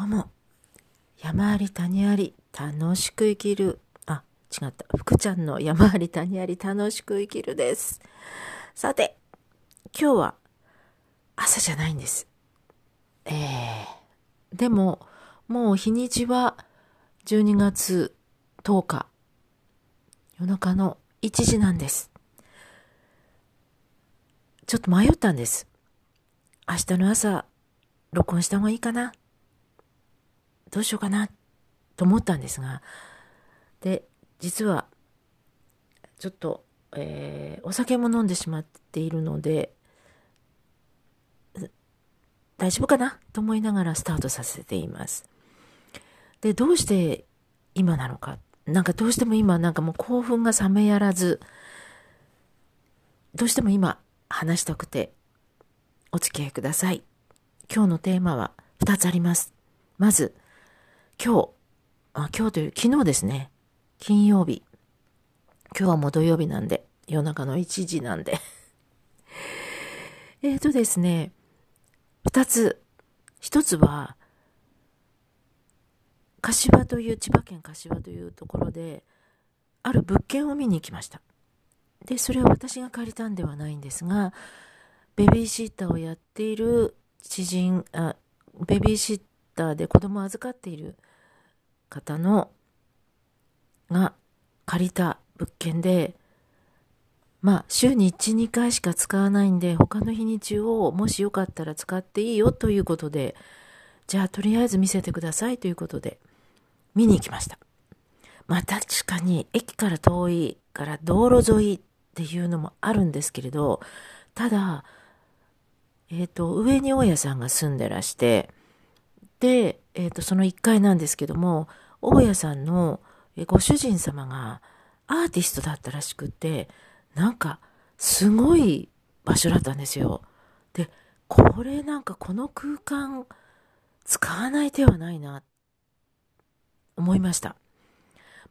どうも。山あり谷あり、楽しく生きる。あ、違った。福ちゃんの山あり谷あり、楽しく生きるです。さて、今日は朝じゃないんです。えー、でも、もう日にちは12月10日、夜中の1時なんです。ちょっと迷ったんです。明日の朝、録音した方がいいかなどうしようかなと思ったんですが、で、実は、ちょっと、えー、お酒も飲んでしまっているので、大丈夫かなと思いながらスタートさせています。で、どうして今なのか。なんかどうしても今、なんかもう興奮が冷めやらず、どうしても今話したくてお付き合いください。今日のテーマは2つあります。まず、今日、あ今日という昨日ですね。金曜日。今日はもう土曜日なんで、夜中の1時なんで。えっとですね、2つ。1つは、柏という、千葉県柏というところで、ある物件を見に行きました。で、それは私が借りたんではないんですが、ベビーシッターをやっている知人、あベビーシッターで子供を預かっている方の、が借りた物件で、まあ、週に1、2回しか使わないんで、他の日にちをもしよかったら使っていいよということで、じゃあとりあえず見せてくださいということで、見に行きました。まあ確かに駅から遠いから道路沿いっていうのもあるんですけれど、ただ、えっ、ー、と、上に大家さんが住んでらして、で、えっ、ー、と、その1階なんですけども、大家さんのご主人様がアーティストだったらしくて、なんか、すごい場所だったんですよ。で、これなんかこの空間使わない手はないな、思いました。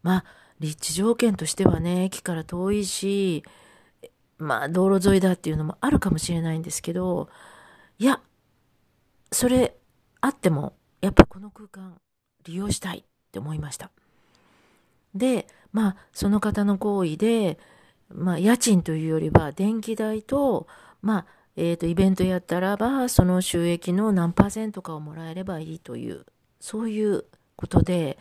まあ、立地条件としてはね、駅から遠いし、まあ、道路沿いだっていうのもあるかもしれないんですけど、いや、それあっても、やっぱこの空間利用したいって思いました。で、まあ、その方の行為で、まあ、家賃というよりは電気代と、まあ、えっ、ー、と、イベントやったらば、その収益の何パーセントかをもらえればいいという、そういうことで、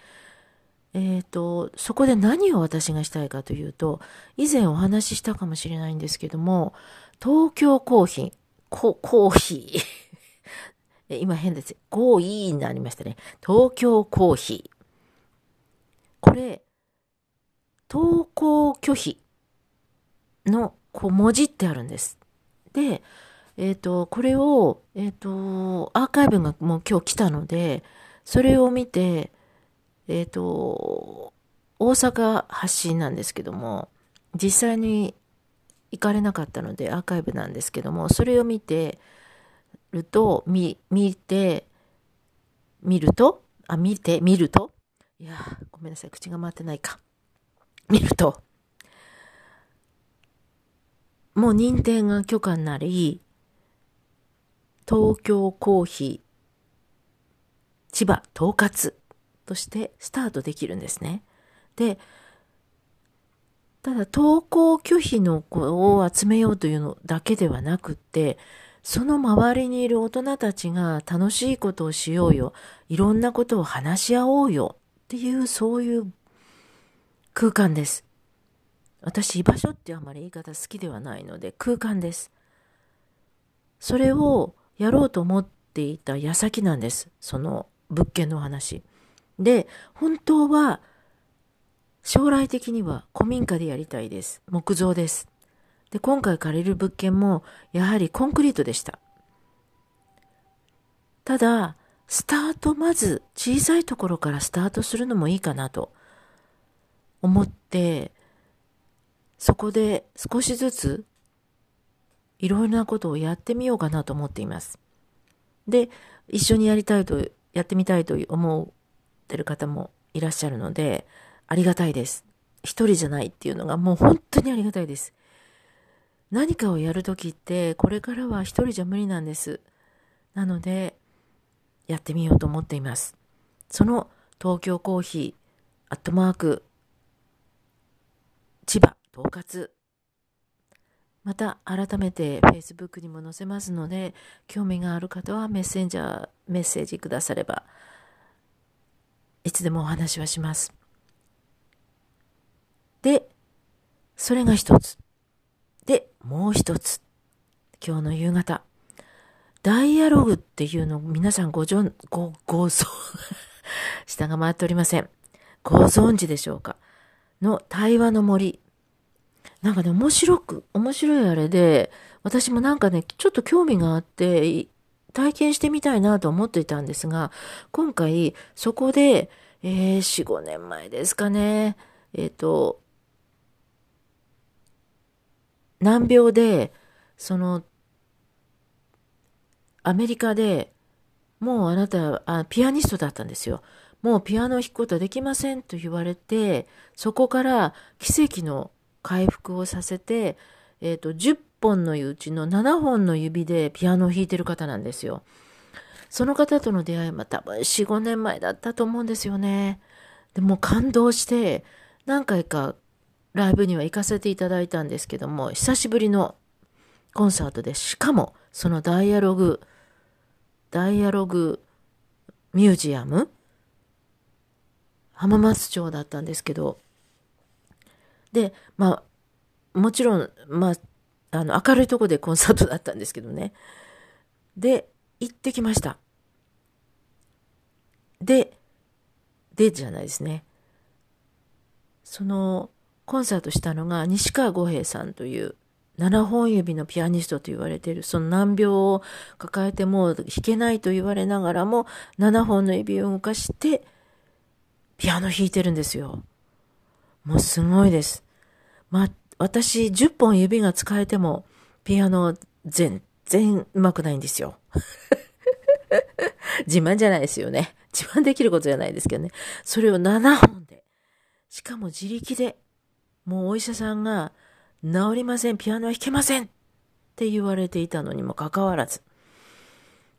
えっ、ー、と、そこで何を私がしたいかというと、以前お話ししたかもしれないんですけども、東京コーヒー、ココーヒー。今変です。コーヒーになりましたね。東京コーヒー。これ、投稿拒否のこう文字ってあるんです。で、えっ、ー、と、これを、えっ、ー、と、アーカイブがもう今日来たので、それを見て、えっ、ー、と、大阪発信なんですけども、実際に行かれなかったのでアーカイブなんですけども、それを見てると、見、見て、見ると、あ、見て、見ると、いやごめんなさい、口が回ってないか。見ると、もう認定が許可になり、東京コーヒー、千葉統括としてスタートできるんですね。で、ただ投稿拒否の子を集めようというのだけではなくって、その周りにいる大人たちが楽しいことをしようよ。いろんなことを話し合おうよ。っていう、そういう空間です。私、居場所ってあまり言い方好きではないので、空間です。それをやろうと思っていた矢先なんです。その物件の話。で、本当は将来的には古民家でやりたいです。木造です。で、今回借りる物件もやはりコンクリートでした。ただ、スタートまず小さいところからスタートするのもいいかなと思って、そこで少しずついろいろなことをやってみようかなと思っています。で、一緒にやりたいと、やってみたいと思ってる方もいらっしゃるので、ありがたいです。一人じゃないっていうのがもう本当にありがたいです。何かをやるときって、これからは一人じゃ無理なんです。なので、やってみようと思っています。その東京コーヒー、アットマーク、千葉、統括。また改めて Facebook にも載せますので、興味がある方はメッセンジャー、メッセージくだされば、いつでもお話はします。で、それが一つ。で、もう一つ。今日の夕方。ダイアログっていうの皆さんご存、ご、ご存、下が回っておりません。ご存知でしょうか？の対話の森。なんかね、面白く、面白いあれで、私もなんかね、ちょっと興味があって、体験してみたいなと思っていたんですが、今回、そこで、えー、4、5年前ですかね、えっ、ー、と、難病で、その、アメリカでもうあなたあ、ピアニストだったんですよ。もうピアノを弾くことはできませんと言われて、そこから奇跡の回復をさせて、えっ、ー、と、10本のうちの7本の指でピアノを弾いてる方なんですよ。その方との出会いは多分4、5年前だったと思うんですよね。でも感動して、何回かライブには行かせていただいたんですけども、久しぶりのコンサートで、しかもそのダイアログ、ダイアログミュージアム浜松町だったんですけど、で、まあ、もちろん、まあ、あの、明るいとこでコンサートだったんですけどね。で、行ってきました。で、でじゃないですね。その、コンサートしたのが西川五平さんという7本指のピアニストと言われている、その難病を抱えてもう弾けないと言われながらも、7本の指を動かして、ピアノ弾いてるんですよ。もうすごいです。ま私、10本指が使えても、ピアノ全然上手くないんですよ。自慢じゃないですよね。自慢できることじゃないですけどね。それを7本で。しかも自力で。もうお医者さんが、治りません、ピアノは弾けませんって言われていたのにもかかわらず、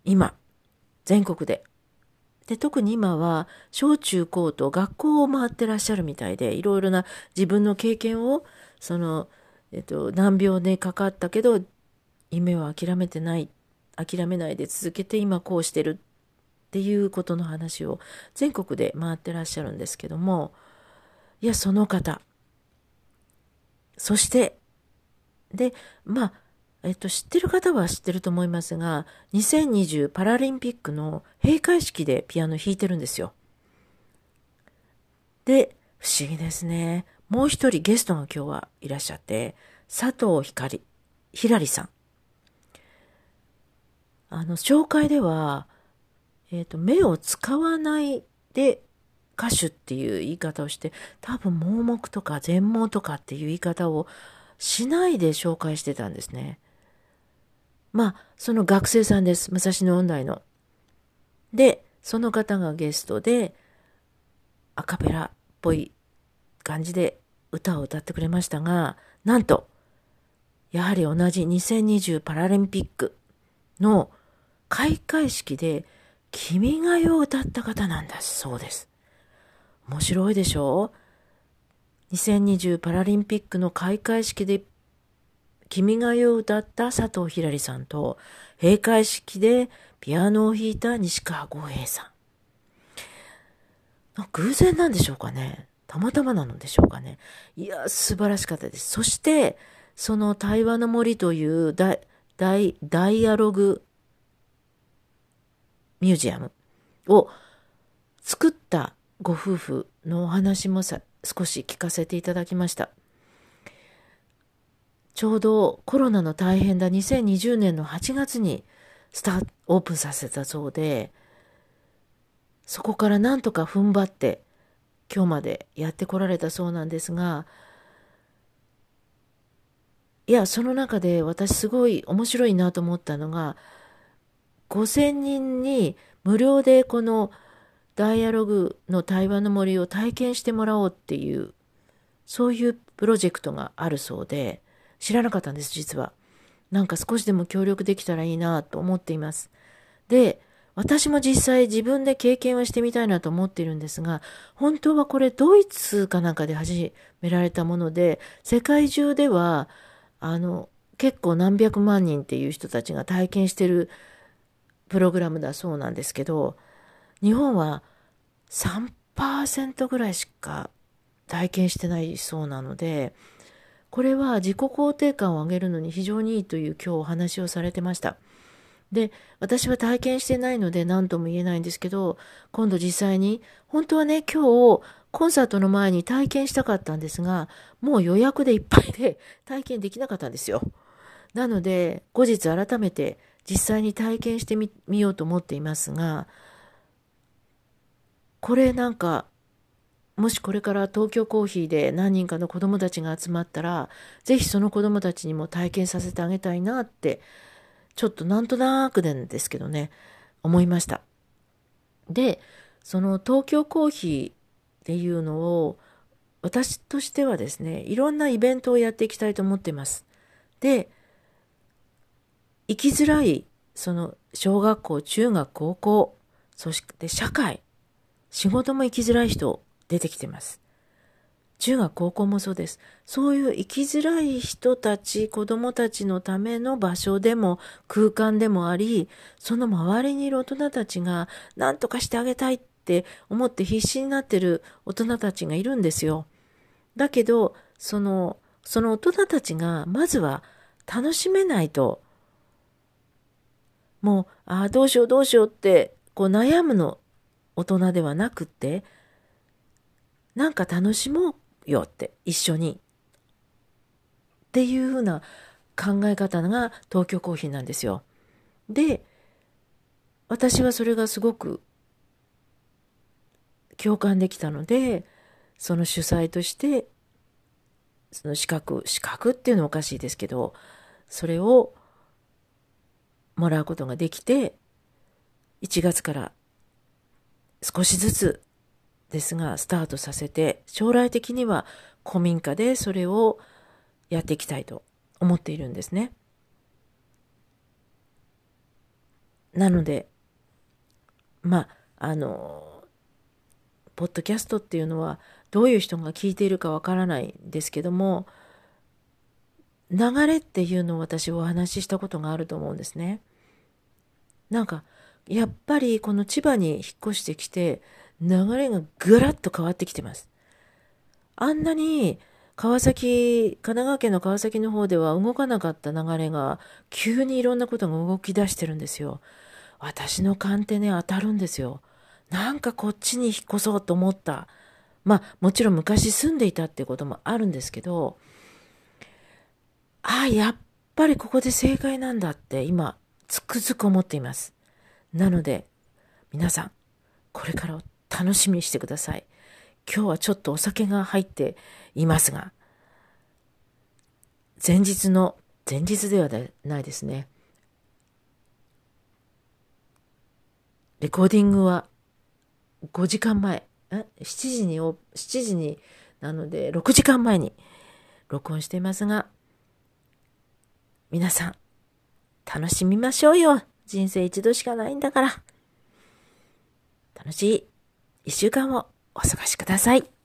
今、全国で、で、特に今は、小中高と学校を回ってらっしゃるみたいで、いろいろな自分の経験を、その、えっと、難病でかかったけど、夢を諦めてない、諦めないで続けて今こうしてるっていうことの話を全国で回ってらっしゃるんですけども、いや、その方、そして、で、まあ、えっと、知ってる方は知ってると思いますが、2020パラリンピックの閉会式でピアノ弾いてるんですよ。で、不思議ですね。もう一人ゲストが今日はいらっしゃって、佐藤ひかり、ひらりさん。あの、紹介では、えっ、と、目を使わないで歌手っていう言い方をして、多分盲目とか全盲とかっていう言い方をしないで紹介してたんですね。まあ、その学生さんです。武蔵野音大の。で、その方がゲストで、アカペラっぽい感じで歌を歌ってくれましたが、なんと、やはり同じ2020パラリンピックの開会式で、君が代を歌った方なんだそうです。面白いでしょ ?2020 パラリンピックの開会式で君が代を歌った佐藤ひらりさんと、閉会式でピアノを弾いた西川豪平さん。偶然なんでしょうかね？たまたまなのでしょうかね？いや、素晴らしかったです。そして、その対話の森というダイダイアログミュージアムを作ったご夫婦のお話もさ少し聞かせていただきました。ちょうどコロナの大変だ2020年の8月にスタート、オープンさせたそうで、そこからなんとか踏ん張って今日までやってこられたそうなんですが、いや、その中で私すごい面白いなと思ったのが、5000人に無料でこのダイアログの対話の森を体験してもらおうっていう、そういうプロジェクトがあるそうで、知らなかったんです、実は。なんか少しでも協力できたらいいなと思っています。で、私も実際自分で経験はしてみたいなと思っているんですが、本当はこれドイツかなんかで始められたもので、世界中では、あの、結構何百万人っていう人たちが体験してるプログラムだそうなんですけど、日本は3%ぐらいしか体験してないそうなので、これは自己肯定感を上げるのに非常にいいという今日お話をされてました。で、私は体験してないので何とも言えないんですけど、今度実際に、本当はね、今日、コンサートの前に体験したかったんですが、もう予約でいっぱいで 体験できなかったんですよ。なので、後日改めて実際に体験してみようと思っていますが、これなんか、もしこれから東京コーヒーで何人かの子供たちが集まったら、ぜひその子供たちにも体験させてあげたいなってちょっとなんとなくなんですけどね、思いました。で、その東京コーヒーっていうのを、私としてはですね、いろんなイベントをやっていきたいと思ってます。で、生きづらい、その小学校、中学、高校、そして社会、仕事も生きづらい人出てきてます。中学、高校もそうです。そういう生きづらい人たち、子供たちのための場所でも空間でもあり、その周りにいる大人たちが何とかしてあげたいって思って必死になってる大人たちがいるんですよ。だけど、その、その大人たちがまずは楽しめないと、もう、ああ、どうしようどうしようって、こう悩むの大人ではなくって、なんか楽しもうよって一緒にっていうふうな考え方が東京コーヒーなんですよ。で私はそれがすごく共感できたのでその主催としてその資格資格っていうのはおかしいですけどそれをもらうことができて1月から少しずつですがスタートさせて将来的には古民家でそれをやっていきたいと思っているんですね。なのでまああのポッドキャストっていうのはどういう人が聞いているかわからないんですけども流れっていうのを私お話ししたことがあると思うんですね。なんかやっぱりこの千葉に引っ越してきて流れがぐらっと変わってきてます。あんなに川崎、神奈川県の川崎の方では動かなかった流れが急にいろんなことが動き出してるんですよ。私の勘ってね、当たるんですよ。なんかこっちに引っ越そうと思った。まあもちろん昔住んでいたっていうこともあるんですけど、ああ、やっぱりここで正解なんだって今つくづく思っています。なので皆さん、これからを楽しみにしてください。今日はちょっとお酒が入っていますが、前日の、前日ではないですね。レコーディングは5時間前、7時に、7時に、なので6時間前に録音していますが、皆さん、楽しみましょうよ。人生一度しかないんだから。楽しい一週間をお過ごしください。